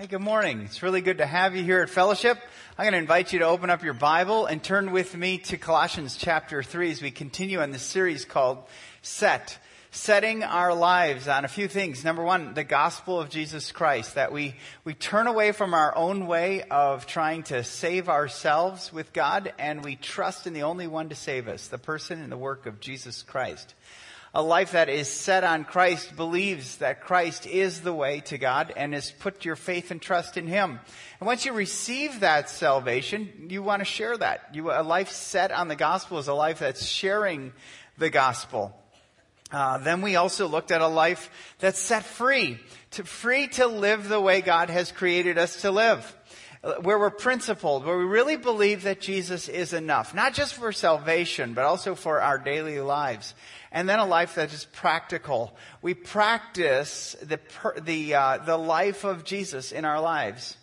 Hey, good morning. It's really good to have you here at Fellowship. I'm going to invite you to open up your Bible and turn with me to Colossians chapter 3 as we continue on this series called Set. Setting our lives on a few things. Number one, the gospel of Jesus Christ, that we, we turn away from our own way of trying to save ourselves with God and we trust in the only one to save us, the person and the work of Jesus Christ. A life that is set on Christ believes that Christ is the way to God and has put your faith and trust in Him. And once you receive that salvation, you want to share that. You, a life set on the gospel is a life that's sharing the gospel. Uh, then we also looked at a life that's set free, to, free to live the way God has created us to live where we're principled, where we really believe that Jesus is enough, not just for salvation, but also for our daily lives. And then a life that is practical. We practice the, the, uh, the life of Jesus in our lives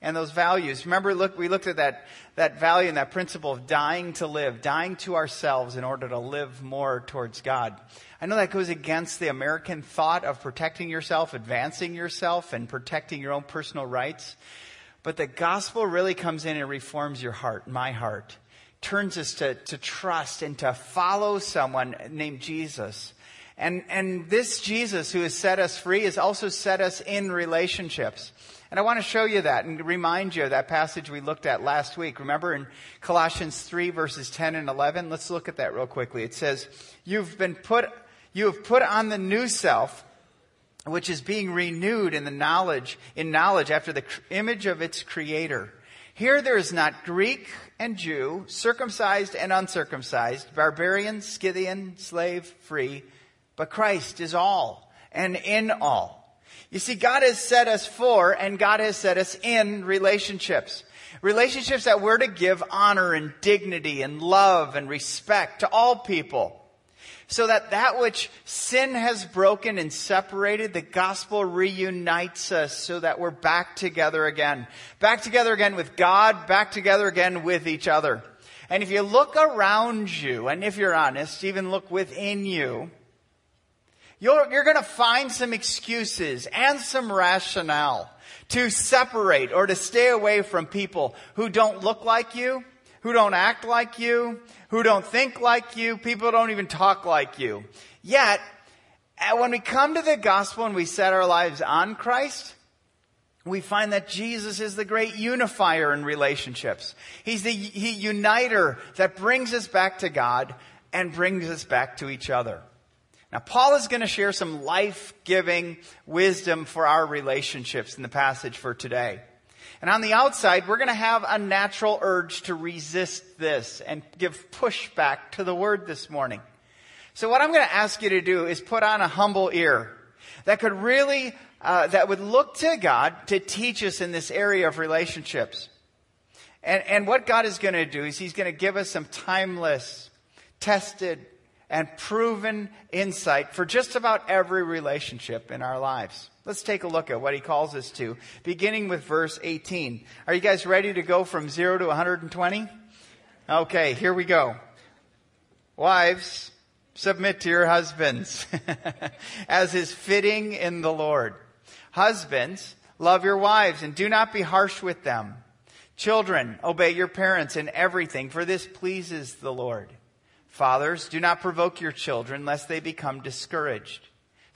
and those values. Remember, look, we looked at that, that value and that principle of dying to live, dying to ourselves in order to live more towards God. I know that goes against the American thought of protecting yourself, advancing yourself, and protecting your own personal rights. But the gospel really comes in and reforms your heart, my heart, turns us to, to trust and to follow someone named Jesus. And, and this Jesus who has set us free has also set us in relationships. And I want to show you that and remind you of that passage we looked at last week. Remember in Colossians 3 verses 10 and 11? Let's look at that real quickly. It says, you've been put, you have put on the new self, which is being renewed in the knowledge, in knowledge after the image of its creator. Here there is not Greek and Jew, circumcised and uncircumcised, barbarian, Scythian, slave, free, but Christ is all and in all. You see, God has set us for and God has set us in relationships. Relationships that we're to give honor and dignity and love and respect to all people so that that which sin has broken and separated, the gospel reunites us so that we're back together again. Back together again with God, back together again with each other. And if you look around you, and if you're honest, even look within you, you're, you're going to find some excuses and some rationale to separate or to stay away from people who don't look like you, who don't act like you, who don't think like you, people don't even talk like you. Yet, uh, when we come to the gospel and we set our lives on Christ, we find that Jesus is the great unifier in relationships. He's the he uniter that brings us back to God and brings us back to each other. Now, Paul is going to share some life-giving wisdom for our relationships in the passage for today. And on the outside, we're going to have a natural urge to resist this and give pushback to the word this morning. So what I'm going to ask you to do is put on a humble ear that could really, uh, that would look to God to teach us in this area of relationships. And, and what God is going to do is He's going to give us some timeless, tested, and proven insight for just about every relationship in our lives. Let's take a look at what he calls us to, beginning with verse 18. Are you guys ready to go from 0 to 120? Okay, here we go. Wives, submit to your husbands as is fitting in the Lord. Husbands, love your wives and do not be harsh with them. Children, obey your parents in everything, for this pleases the Lord. Fathers, do not provoke your children lest they become discouraged.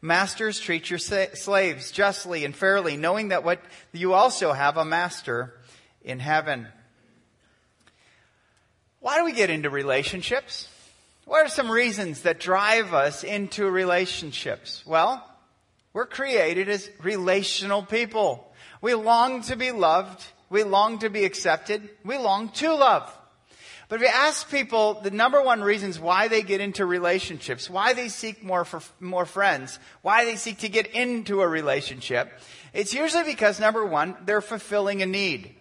Masters, treat your slaves justly and fairly, knowing that what you also have a master in heaven. Why do we get into relationships? What are some reasons that drive us into relationships? Well, we're created as relational people. We long to be loved. We long to be accepted. We long to love. But if you ask people the number one reasons why they get into relationships, why they seek more for more friends, why they seek to get into a relationship, it's usually because number one, they're fulfilling a need.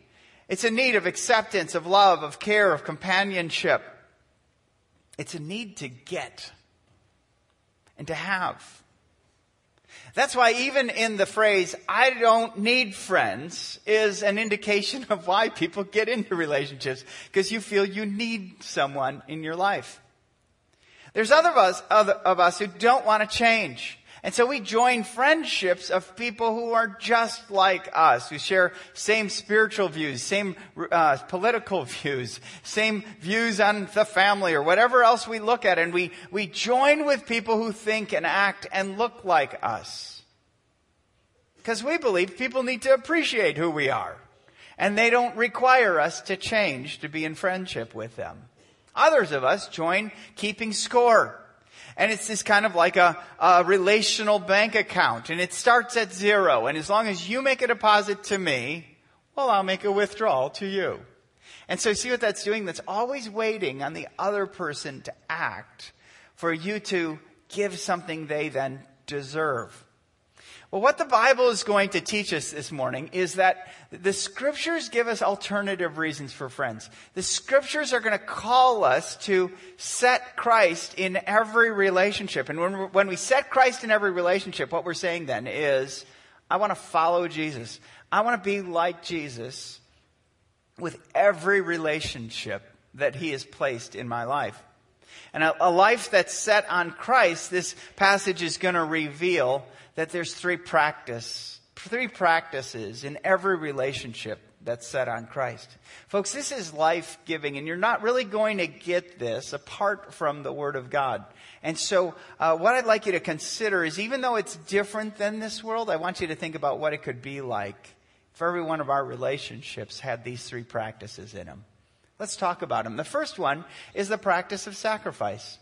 It's a need of acceptance, of love, of care, of companionship. It's a need to get and to have. That's why even in the phrase, I don't need friends, is an indication of why people get into relationships, because you feel you need someone in your life. There's other of us, other of us who don't want to change. And so we join friendships of people who are just like us, who share same spiritual views, same uh, political views, same views on the family or whatever else we look at. And we, we join with people who think and act and look like us. Because we believe people need to appreciate who we are. And they don't require us to change to be in friendship with them. Others of us join keeping score. And it's this kind of like a, a relational bank account. And it starts at zero. And as long as you make a deposit to me, well, I'll make a withdrawal to you. And so see what that's doing? That's always waiting on the other person to act for you to give something they then deserve. Well, what the Bible is going to teach us this morning is that the scriptures give us alternative reasons for friends. The scriptures are going to call us to set Christ in every relationship. And when, when we set Christ in every relationship, what we're saying then is, I want to follow Jesus. I want to be like Jesus with every relationship that he has placed in my life. And a, a life that's set on Christ, this passage is going to reveal that there's three practice, three practices in every relationship that's set on Christ. Folks, this is life giving, and you're not really going to get this apart from the Word of God. And so, uh, what I'd like you to consider is even though it's different than this world, I want you to think about what it could be like if every one of our relationships had these three practices in them. Let's talk about them. The first one is the practice of sacrifice.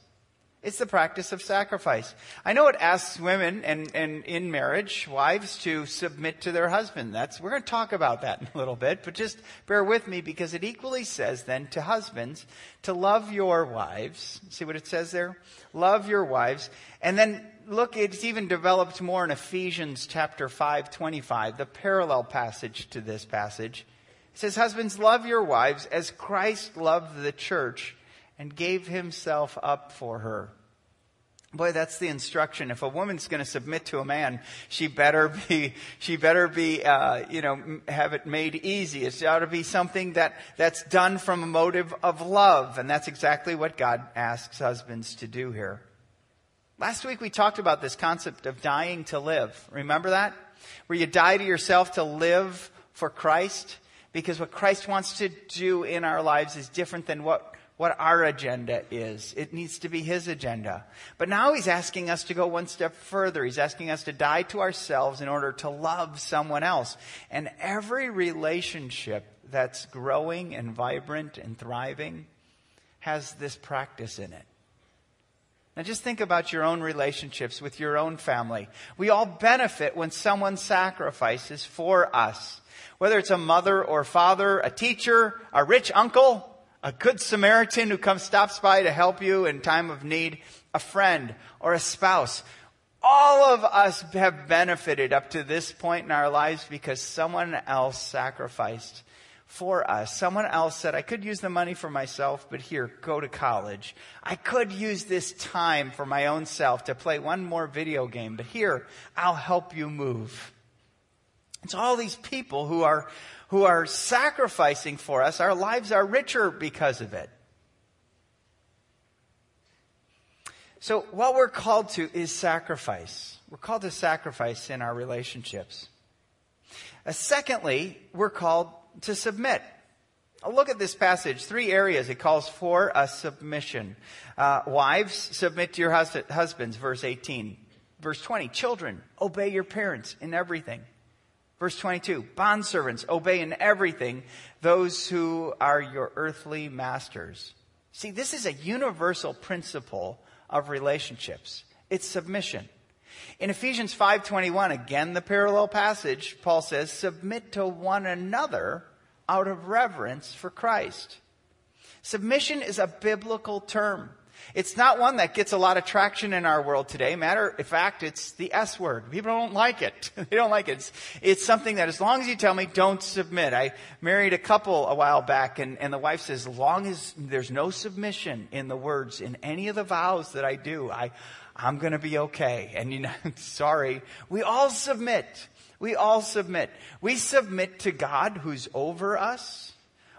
It's the practice of sacrifice. I know it asks women and, and in marriage, wives to submit to their husband. That's, we're going to talk about that in a little bit, but just bear with me because it equally says then to husbands to love your wives. See what it says there? Love your wives. And then look, it's even developed more in Ephesians chapter 5, 25, the parallel passage to this passage. It says, husbands, love your wives as Christ loved the church and gave himself up for her. Boy, that's the instruction. If a woman's going to submit to a man, she better be, she better be, uh, you know, have it made easy. It ought to be something that, that's done from a motive of love. And that's exactly what God asks husbands to do here. Last week we talked about this concept of dying to live. Remember that? Where you die to yourself to live for Christ? Because what Christ wants to do in our lives is different than what what our agenda is. It needs to be His agenda. But now He's asking us to go one step further. He's asking us to die to ourselves in order to love someone else. And every relationship that's growing and vibrant and thriving has this practice in it. Now just think about your own relationships with your own family. We all benefit when someone sacrifices for us. Whether it's a mother or father, a teacher, a rich uncle, a good Samaritan who comes, stops by to help you in time of need, a friend or a spouse. All of us have benefited up to this point in our lives because someone else sacrificed for us. Someone else said, I could use the money for myself, but here, go to college. I could use this time for my own self to play one more video game, but here, I'll help you move. It's all these people who are who are sacrificing for us, our lives are richer because of it. So, what we're called to is sacrifice. We're called to sacrifice in our relationships. Uh, secondly, we're called to submit. I'll look at this passage. Three areas it calls for a submission. Uh, wives, submit to your hus- husbands, verse 18. Verse 20, children, obey your parents in everything. Verse 22, bondservants, obey in everything those who are your earthly masters. See, this is a universal principle of relationships. It's submission. In Ephesians 5:21, again the parallel passage, Paul says, "Submit to one another out of reverence for Christ." Submission is a biblical term. It's not one that gets a lot of traction in our world today. Matter of fact, it's the S word. People don't like it. they don't like it. It's, it's, something that as long as you tell me, don't submit. I married a couple a while back and, and the wife says, as long as there's no submission in the words, in any of the vows that I do, I, I'm gonna be okay. And you know, sorry. We all submit. We all submit. We submit to God who's over us.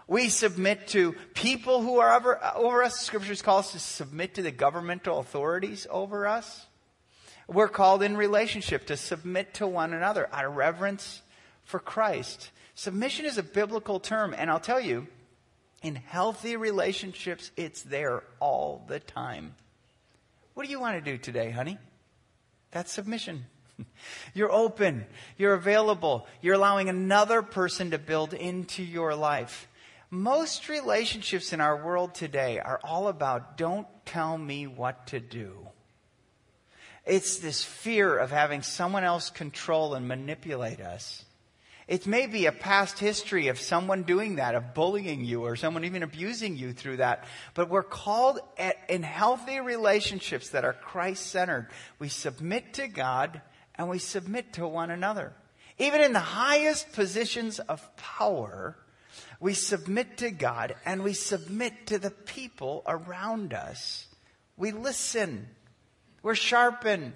We submit to people who are over, over us. Scriptures call us to submit to the governmental authorities over us. We're called in relationship to submit to one another out of reverence for Christ. Submission is a biblical term, and I'll tell you, in healthy relationships, it's there all the time. What do you want to do today, honey? That's submission. You're open. You're available. You're allowing another person to build into your life. Most relationships in our world today are all about don't tell me what to do. It's this fear of having someone else control and manipulate us. It may be a past history of someone doing that, of bullying you or someone even abusing you through that. But we're called at, in healthy relationships that are Christ centered. We submit to God and we submit to one another. Even in the highest positions of power, we submit to God and we submit to the people around us. We listen. We're sharpened.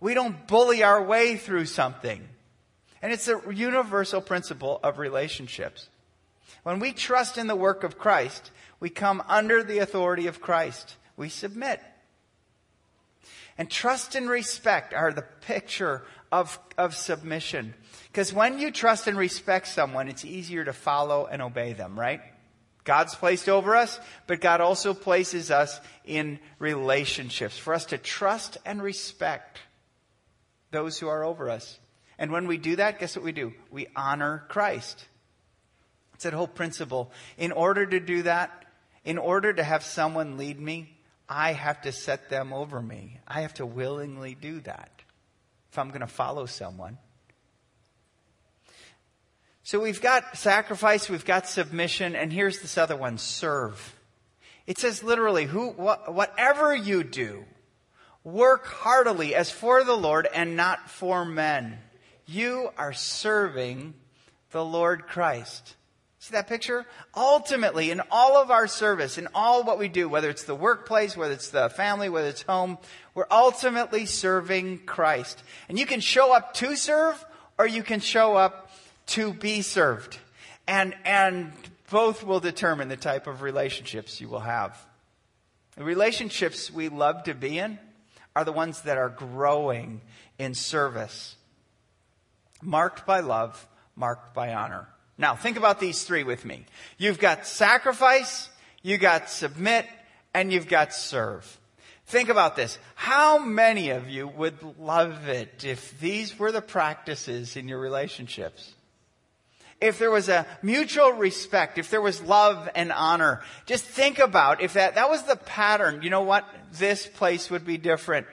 We don't bully our way through something. And it's a universal principle of relationships. When we trust in the work of Christ, we come under the authority of Christ. We submit. And trust and respect are the picture of, of submission. Because when you trust and respect someone, it's easier to follow and obey them, right? God's placed over us, but God also places us in relationships for us to trust and respect those who are over us. And when we do that, guess what we do? We honor Christ. It's that whole principle. In order to do that, in order to have someone lead me, I have to set them over me. I have to willingly do that if I'm going to follow someone. So we've got sacrifice, we've got submission, and here's this other one, serve. It says literally, who, whatever you do, work heartily as for the Lord and not for men. You are serving the Lord Christ. See that picture? Ultimately, in all of our service, in all what we do, whether it's the workplace, whether it's the family, whether it's home, we're ultimately serving Christ. And you can show up to serve, or you can show up to be served. And, and both will determine the type of relationships you will have. The relationships we love to be in are the ones that are growing in service, marked by love, marked by honor. Now, think about these three with me. You've got sacrifice, you've got submit, and you've got serve. Think about this. How many of you would love it if these were the practices in your relationships? if there was a mutual respect, if there was love and honor, just think about if that, that was the pattern, you know what? This place would be different.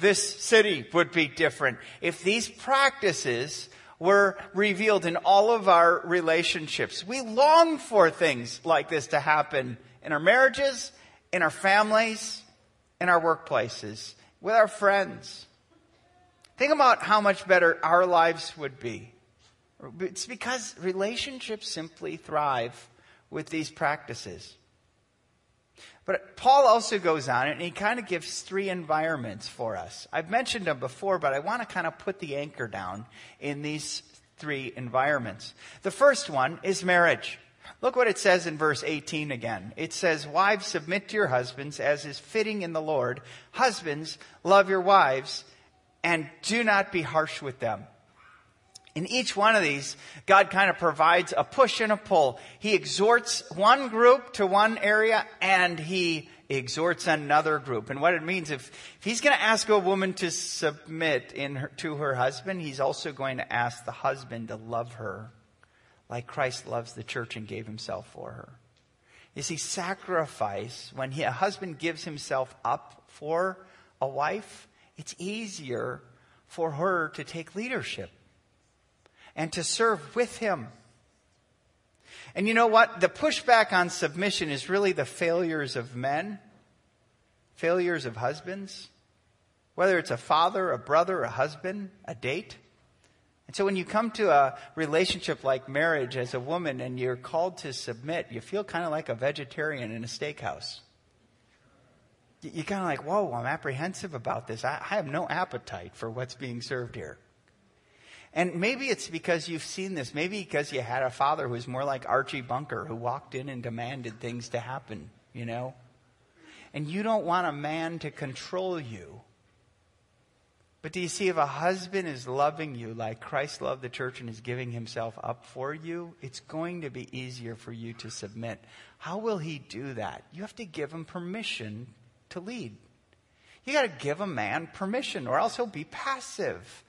This city would be different. If these practices were revealed in all of our relationships, we long for things like this to happen in our marriages, in our families, in our workplaces, with our friends. Think about how much better our lives would be it's because relationships simply thrive with these practices. But Paul also goes on and he kind of gives three environments for us. I've mentioned them before, but I want to kind of put the anchor down in these three environments. The first one is marriage. Look what it says in verse 18 again. It says, Wives, submit to your husbands as is fitting in the Lord. Husbands, love your wives and do not be harsh with them. In each one of these, God kind of provides a push and a pull. He exhorts one group to one area and he exhorts another group. And what it means, if, if he's going to ask a woman to submit in her, to her husband, he's also going to ask the husband to love her like Christ loves the church and gave himself for her. You see, sacrifice, when he, a husband gives himself up for a wife, it's easier for her to take leadership and to serve with him. And you know what? The pushback on submission is really the failures of men failures of husbands, whether it's a father, a brother, a husband, a date. And so when you come to a relationship like marriage as a woman and you're called to submit, you feel kind of like a vegetarian in a steakhouse. You're kind of like, whoa, I'm apprehensive about this. I, I have no appetite for what's being served here. And maybe it's because you've seen this. Maybe because you had a father who was more like Archie Bunker, who walked in and demanded things to happen, you know? And you don't want a man to control you. But do you see, if a husband is loving you like Christ loved the church and is giving himself up for you, it's going to be easier for you to submit. How will he do that? You have to give him permission to lead. You got to give a man permission, or else he'll be passive.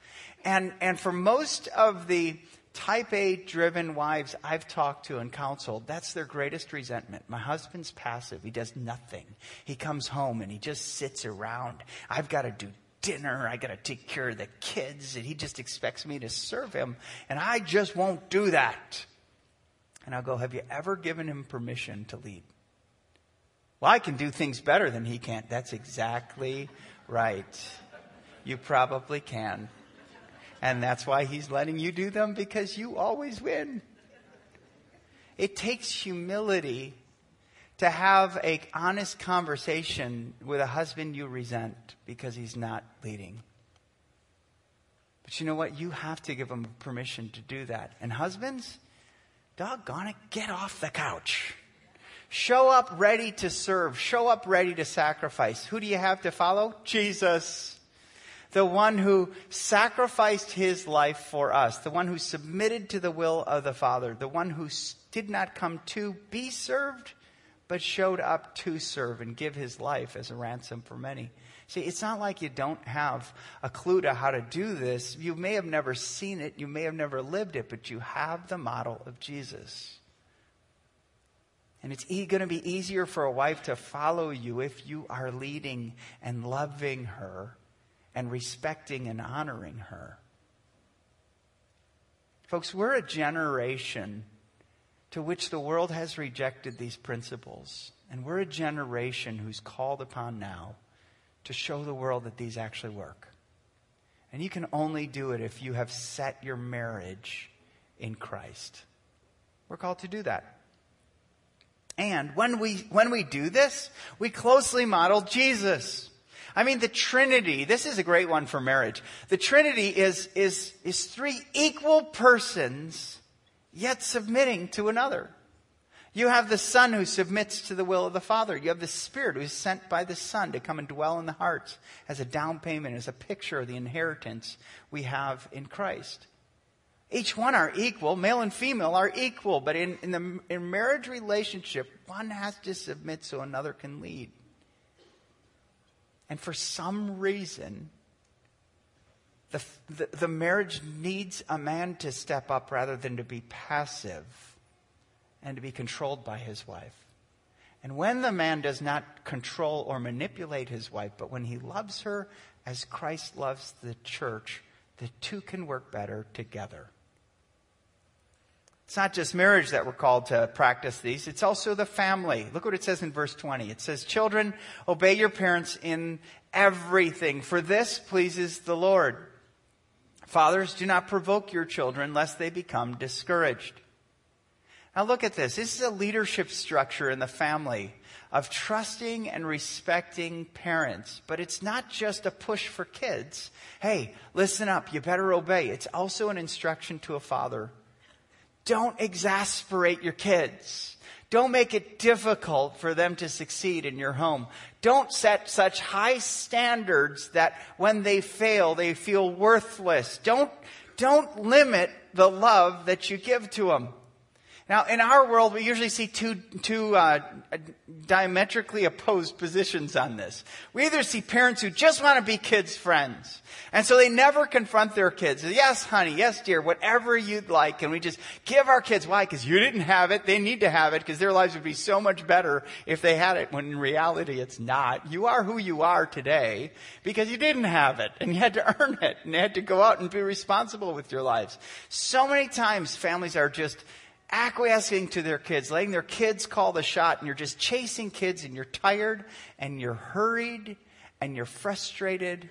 And, and for most of the type A driven wives I've talked to and counseled, that's their greatest resentment. My husband's passive. He does nothing. He comes home and he just sits around. I've got to do dinner. I got to take care of the kids. And he just expects me to serve him. And I just won't do that. And I'll go, Have you ever given him permission to lead? Well, I can do things better than he can. That's exactly right. You probably can. And that's why he's letting you do them because you always win. It takes humility to have a honest conversation with a husband you resent because he's not leading. But you know what? You have to give him permission to do that. And husbands, doggone it, get off the couch. Show up ready to serve. Show up ready to sacrifice. Who do you have to follow? Jesus. The one who sacrificed his life for us. The one who submitted to the will of the Father. The one who did not come to be served, but showed up to serve and give his life as a ransom for many. See, it's not like you don't have a clue to how to do this. You may have never seen it, you may have never lived it, but you have the model of Jesus. And it's e- going to be easier for a wife to follow you if you are leading and loving her and respecting and honoring her. Folks, we're a generation to which the world has rejected these principles. And we're a generation who's called upon now to show the world that these actually work. And you can only do it if you have set your marriage in Christ. We're called to do that. And when we, when we do this, we closely model Jesus. I mean, the Trinity, this is a great one for marriage. The Trinity is, is, is three equal persons yet submitting to another. You have the Son who submits to the will of the Father. You have the Spirit who is sent by the Son to come and dwell in the hearts as a down payment, as a picture of the inheritance we have in Christ. Each one are equal, male and female are equal, but in, in the in marriage relationship, one has to submit so another can lead. And for some reason, the, the, the, marriage needs a man to step up rather than to be passive and to be controlled by his wife. And when the man does not control or manipulate his wife, but when he loves her as Christ loves the church, the two can work better together. It's not just marriage that we're called to practice these, it's also the family. Look what it says in verse 20. It says, Children, obey your parents in everything, for this pleases the Lord. Fathers, do not provoke your children lest they become discouraged. Now look at this. This is a leadership structure in the family of trusting and respecting parents. But it's not just a push for kids. Hey, listen up. You better obey. It's also an instruction to a father. Don't exasperate your kids. Don't make it difficult for them to succeed in your home. Don't set such high standards that when they fail, they feel worthless. Don't, don't limit the love that you give to them. Now, in our world, we usually see two, two uh, diametrically opposed positions on this. We either see parents who just want to be kids' friends, and so they never confront their kids. Yes, honey, yes, dear, whatever you'd like, and we just give our kids, why? Because you didn't have it, they need to have it, because their lives would be so much better if they had it, when in reality it's not. You are who you are today because you didn't have it, and you had to earn it, and you had to go out and be responsible with your lives. So many times families are just acquiescing to their kids, letting their kids call the shot, and you're just chasing kids and you're tired and you're hurried and you're frustrated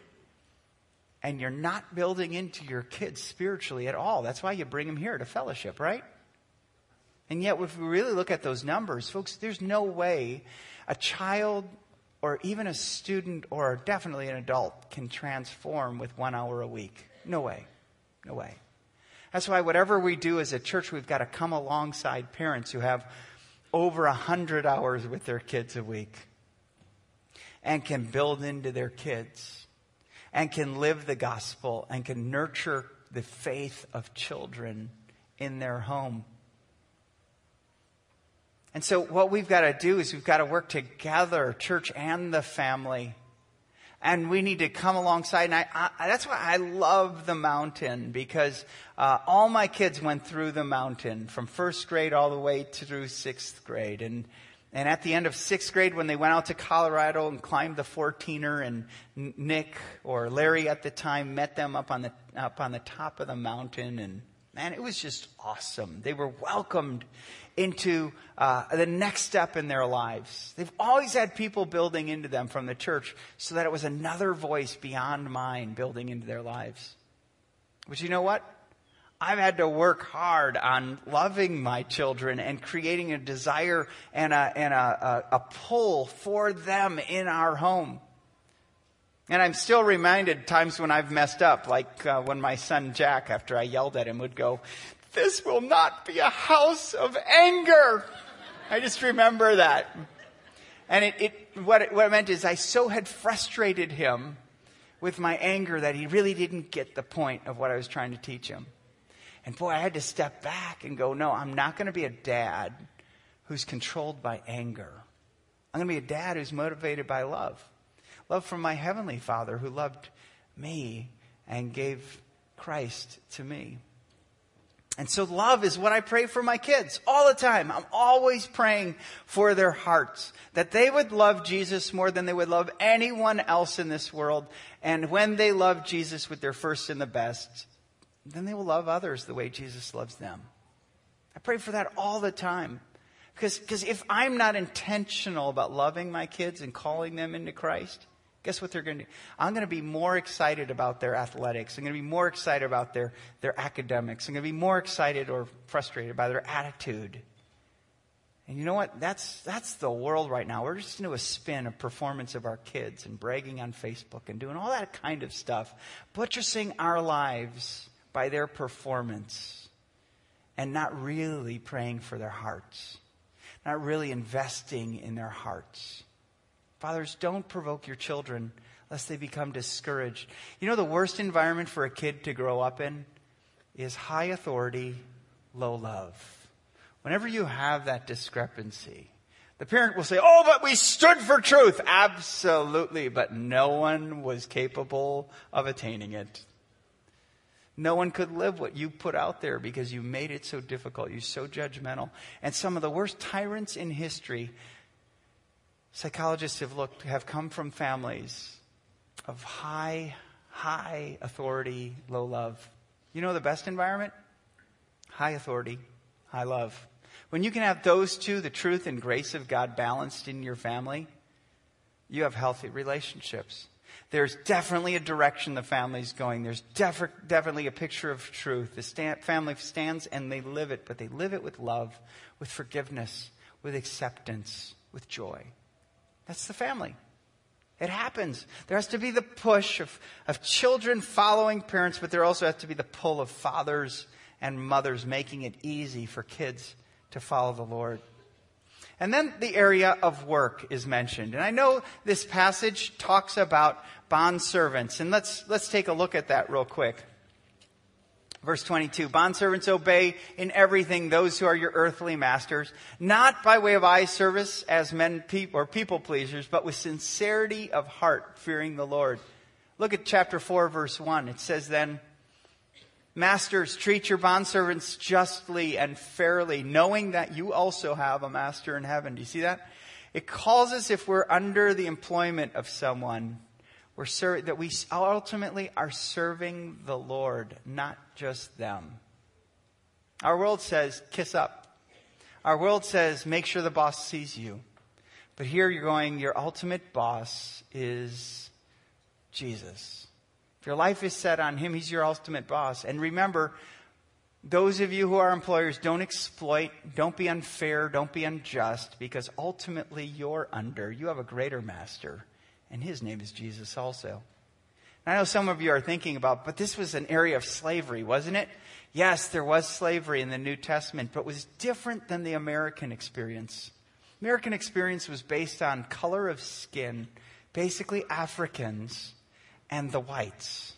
and you're not building into your kids spiritually at all. That's why you bring them here to fellowship, right? And yet, if we really look at those numbers, folks, there's no way a child or even a student or definitely an adult can transform with one hour a week. No way. No way. That's why whatever we do as a church, we've got to come alongside parents who have over a hundred hours with their kids a week and can build into their kids and can live the gospel and can nurture the faith of children in their home. And so, what we've got to do is we've got to work together, church and the family. And we need to come alongside. And I, I, that's why I love the mountain because uh, all my kids went through the mountain from first grade all the way through sixth grade. And and at the end of sixth grade, when they went out to Colorado and climbed the 14er, and Nick or Larry at the time met them up on the up on the top of the mountain, and man, it was just awesome. They were welcomed into uh, the next step in their lives. They've always had people building into them from the church, so that it was another voice beyond mine building into their lives. But you know what? I've had to work hard on loving my children and creating a desire and a, and a, a, a pull for them in our home. And I'm still reminded times when I've messed up, like uh, when my son Jack, after I yelled at him, would go, This will not be a house of anger. I just remember that. And it, it, what, it, what it meant is I so had frustrated him with my anger that he really didn't get the point of what I was trying to teach him. And boy, I had to step back and go, no, I'm not going to be a dad who's controlled by anger. I'm going to be a dad who's motivated by love. Love from my heavenly Father who loved me and gave Christ to me. And so love is what I pray for my kids all the time. I'm always praying for their hearts that they would love Jesus more than they would love anyone else in this world. And when they love Jesus with their first and the best, then they will love others the way Jesus loves them. I pray for that all the time. Because, because if I'm not intentional about loving my kids and calling them into Christ, guess what they're going to do? I'm going to be more excited about their athletics. I'm going to be more excited about their, their academics. I'm going to be more excited or frustrated by their attitude. And you know what? That's, that's the world right now. We're just into a spin of performance of our kids and bragging on Facebook and doing all that kind of stuff, butchering our lives by their performance and not really praying for their hearts, not really investing in their hearts. Fathers, don't provoke your children lest they become discouraged. You know, the worst environment for a kid to grow up in is high authority, low love. Whenever you have that discrepancy, the parent will say, Oh, but we stood for truth. Absolutely, but no one was capable of attaining it. No one could live what you put out there because you made it so difficult. You're so judgmental. And some of the worst tyrants in history, psychologists have looked, have come from families of high, high authority, low love. You know the best environment? High authority, high love. When you can have those two, the truth and grace of God balanced in your family, you have healthy relationships. There's definitely a direction the family's going. There's def- definitely a picture of truth. The sta- family stands and they live it, but they live it with love, with forgiveness, with acceptance, with joy. That's the family. It happens. There has to be the push of, of children following parents, but there also has to be the pull of fathers and mothers making it easy for kids to follow the Lord. And then the area of work is mentioned. And I know this passage talks about bond servants. And let's, let's take a look at that real quick. Verse 22, bondservants obey in everything those who are your earthly masters, not by way of eye service as men pe- or people pleasers, but with sincerity of heart, fearing the Lord. Look at chapter 4, verse 1. It says then, Masters, treat your bondservants justly and fairly, knowing that you also have a master in heaven. Do you see that? It calls us if we're under the employment of someone, we're ser- that we ultimately are serving the Lord, not just them. Our world says, kiss up. Our world says, make sure the boss sees you. But here you're going, your ultimate boss is Jesus. If your life is set on Him, He's your ultimate boss. And remember, those of you who are employers, don't exploit, don't be unfair, don't be unjust, because ultimately you're under. You have a greater master, and His name is Jesus also. I know some of you are thinking about, but this was an area of slavery, wasn't it? Yes, there was slavery in the New Testament, but it was different than the American experience. American experience was based on color of skin, basically Africans and the whites.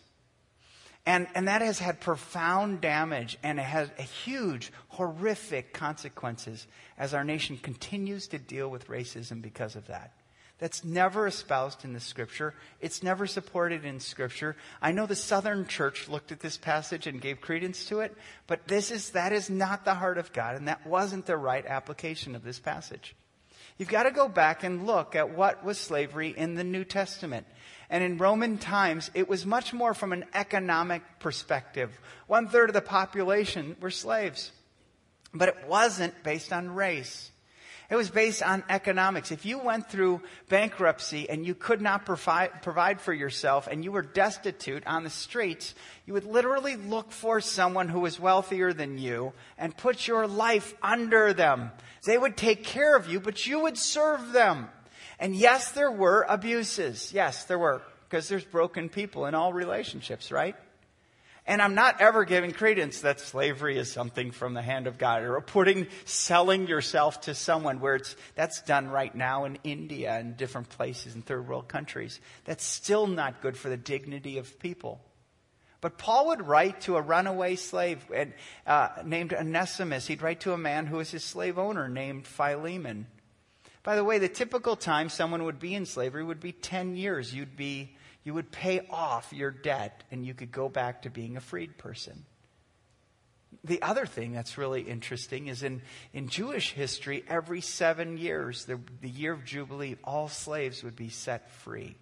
And, and that has had profound damage and it has a huge, horrific consequences as our nation continues to deal with racism because of that. That's never espoused in the scripture. It's never supported in scripture. I know the Southern church looked at this passage and gave credence to it, but this is, that is not the heart of God, and that wasn't the right application of this passage. You've got to go back and look at what was slavery in the New Testament. And in Roman times, it was much more from an economic perspective. One third of the population were slaves. But it wasn't based on race. It was based on economics. If you went through bankruptcy and you could not provide, provide for yourself and you were destitute on the streets, you would literally look for someone who was wealthier than you and put your life under them. They would take care of you, but you would serve them. And yes, there were abuses. Yes, there were. Because there's broken people in all relationships, right? And I'm not ever giving credence that slavery is something from the hand of God or putting, selling yourself to someone where it's, that's done right now in India and different places in third world countries. That's still not good for the dignity of people. But Paul would write to a runaway slave uh, named Onesimus. He'd write to a man who was his slave owner named Philemon. By the way, the typical time someone would be in slavery would be 10 years. You'd be you would pay off your debt and you could go back to being a freed person. The other thing that's really interesting is in, in Jewish history, every seven years, the, the year of Jubilee, all slaves would be set free.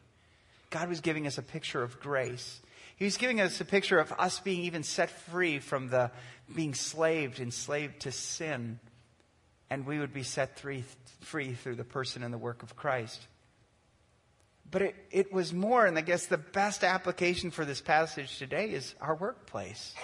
God was giving us a picture of grace. He was giving us a picture of us being even set free from the being slaved, enslaved to sin. And we would be set free, free through the person and the work of Christ. But it, it was more, and I guess the best application for this passage today is our workplace.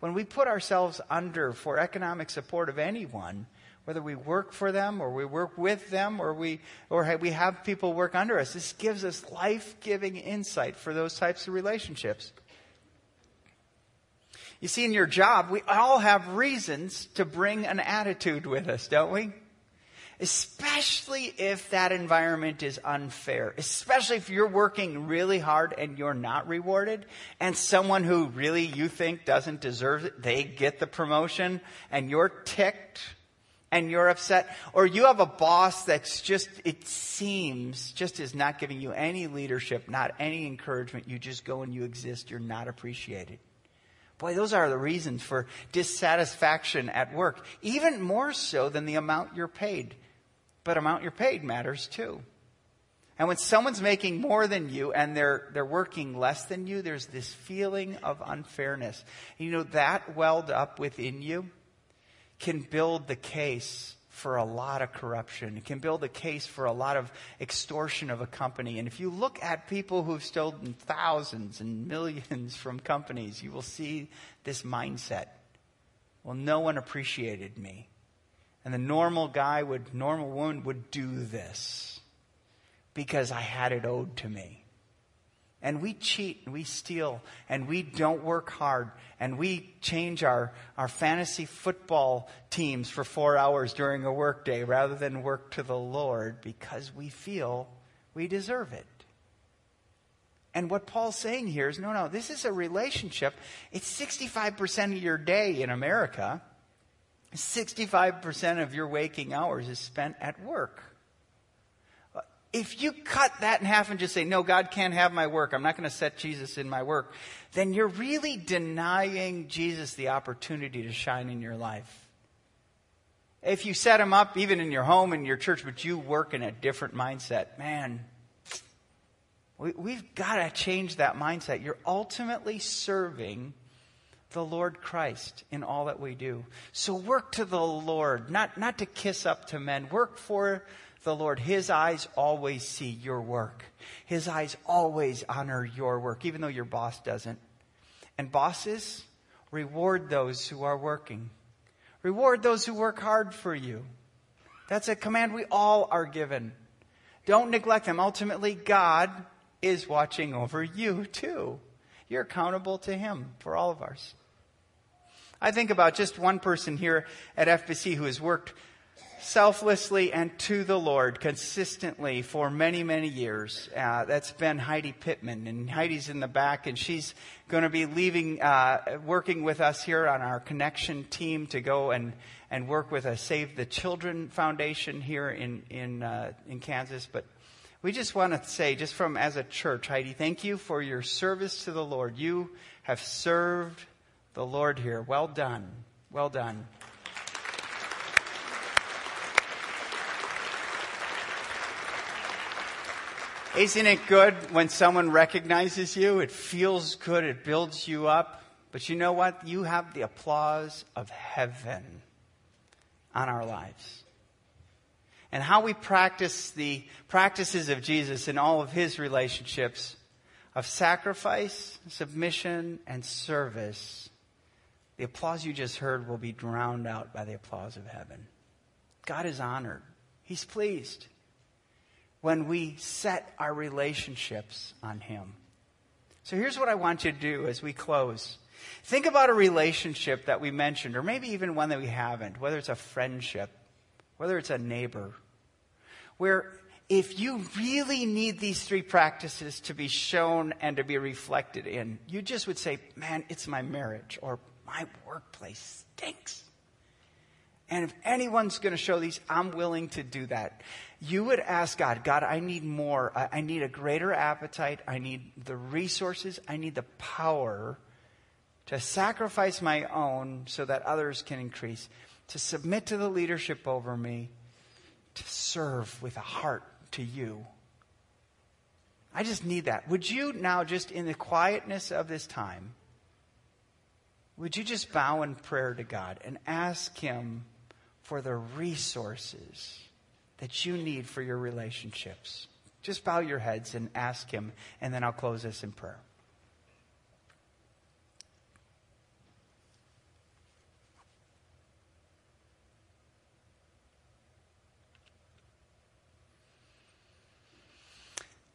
When we put ourselves under for economic support of anyone, whether we work for them or we work with them or we, or we have people work under us, this gives us life giving insight for those types of relationships. You see, in your job, we all have reasons to bring an attitude with us, don't we? Especially if that environment is unfair. Especially if you're working really hard and you're not rewarded and someone who really you think doesn't deserve it, they get the promotion and you're ticked and you're upset. Or you have a boss that's just, it seems, just is not giving you any leadership, not any encouragement. You just go and you exist. You're not appreciated. Boy, those are the reasons for dissatisfaction at work, even more so than the amount you're paid but amount you're paid matters too. And when someone's making more than you and they're, they're working less than you, there's this feeling of unfairness. You know, that welled up within you can build the case for a lot of corruption. It can build a case for a lot of extortion of a company. And if you look at people who've stolen thousands and millions from companies, you will see this mindset. Well, no one appreciated me. And the normal guy would, normal woman would do this because I had it owed to me. And we cheat and we steal and we don't work hard and we change our, our fantasy football teams for four hours during a workday rather than work to the Lord because we feel we deserve it. And what Paul's saying here is no, no, this is a relationship. It's 65% of your day in America. 65% of your waking hours is spent at work. If you cut that in half and just say, no, God can't have my work, I'm not going to set Jesus in my work, then you're really denying Jesus the opportunity to shine in your life. If you set him up even in your home and your church, but you work in a different mindset, man, we, have got to change that mindset. You're ultimately serving the Lord Christ in all that we do. So work to the Lord, not, not to kiss up to men. Work for the Lord. His eyes always see your work. His eyes always honor your work, even though your boss doesn't. And bosses, reward those who are working. Reward those who work hard for you. That's a command we all are given. Don't neglect them. Ultimately, God is watching over you too. You're accountable to Him for all of ours. I think about just one person here at FBC who has worked selflessly and to the Lord consistently for many, many years. Uh, that's been Heidi Pittman. And Heidi's in the back, and she's going to be leaving, uh, working with us here on our connection team to go and, and work with a Save the Children Foundation here in, in, uh, in Kansas. But we just want to say, just from as a church, Heidi, thank you for your service to the Lord. You have served the Lord here. Well done. Well done. Isn't it good when someone recognizes you? It feels good. It builds you up. But you know what? You have the applause of heaven on our lives. And how we practice the practices of Jesus in all of his relationships of sacrifice, submission, and service the applause you just heard will be drowned out by the applause of heaven. God is honored. He's pleased when we set our relationships on Him. So here's what I want you to do as we close. Think about a relationship that we mentioned, or maybe even one that we haven't, whether it's a friendship, whether it's a neighbor, where if you really need these three practices to be shown and to be reflected in, you just would say, man, it's my marriage, or my workplace stinks. And if anyone's going to show these, I'm willing to do that. You would ask God, God, I need more. I, need a greater appetite. I need the resources. I need the power to sacrifice my own so that others can increase, to submit to the leadership over me, to serve with a heart to you. I just need that. Would you now, just in the quietness of this time, would you just bow in prayer to God and ask Him for the resources that you need for your relationships? Just bow your heads and ask Him, and then I'll close this in prayer.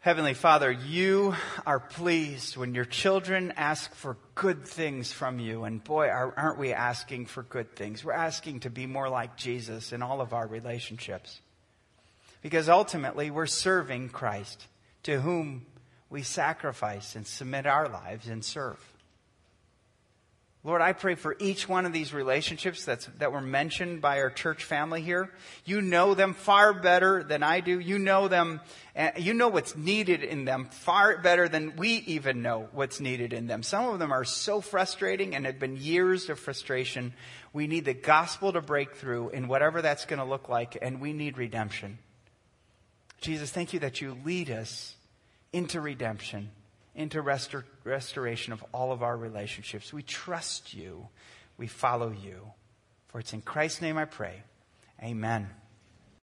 Heavenly Father, you are pleased when your children ask for good things from you. And boy, aren't we asking for good things? We're asking to be more like Jesus in all of our relationships. Because ultimately, we're serving Christ, to whom we sacrifice and submit our lives and serve. Lord, I pray for each one of these relationships that's, that were mentioned by our church family here. You know them far better than I do. You know them, and you know what's needed in them far better than we even know what's needed in them. Some of them are so frustrating and have been years of frustration. We need the gospel to break through in whatever that's going to look like, and we need redemption. Jesus, thank you that you lead us into redemption into restor- restoration of all of our relationships. We trust you. We follow you. For it's in Christ's name I pray. Amen.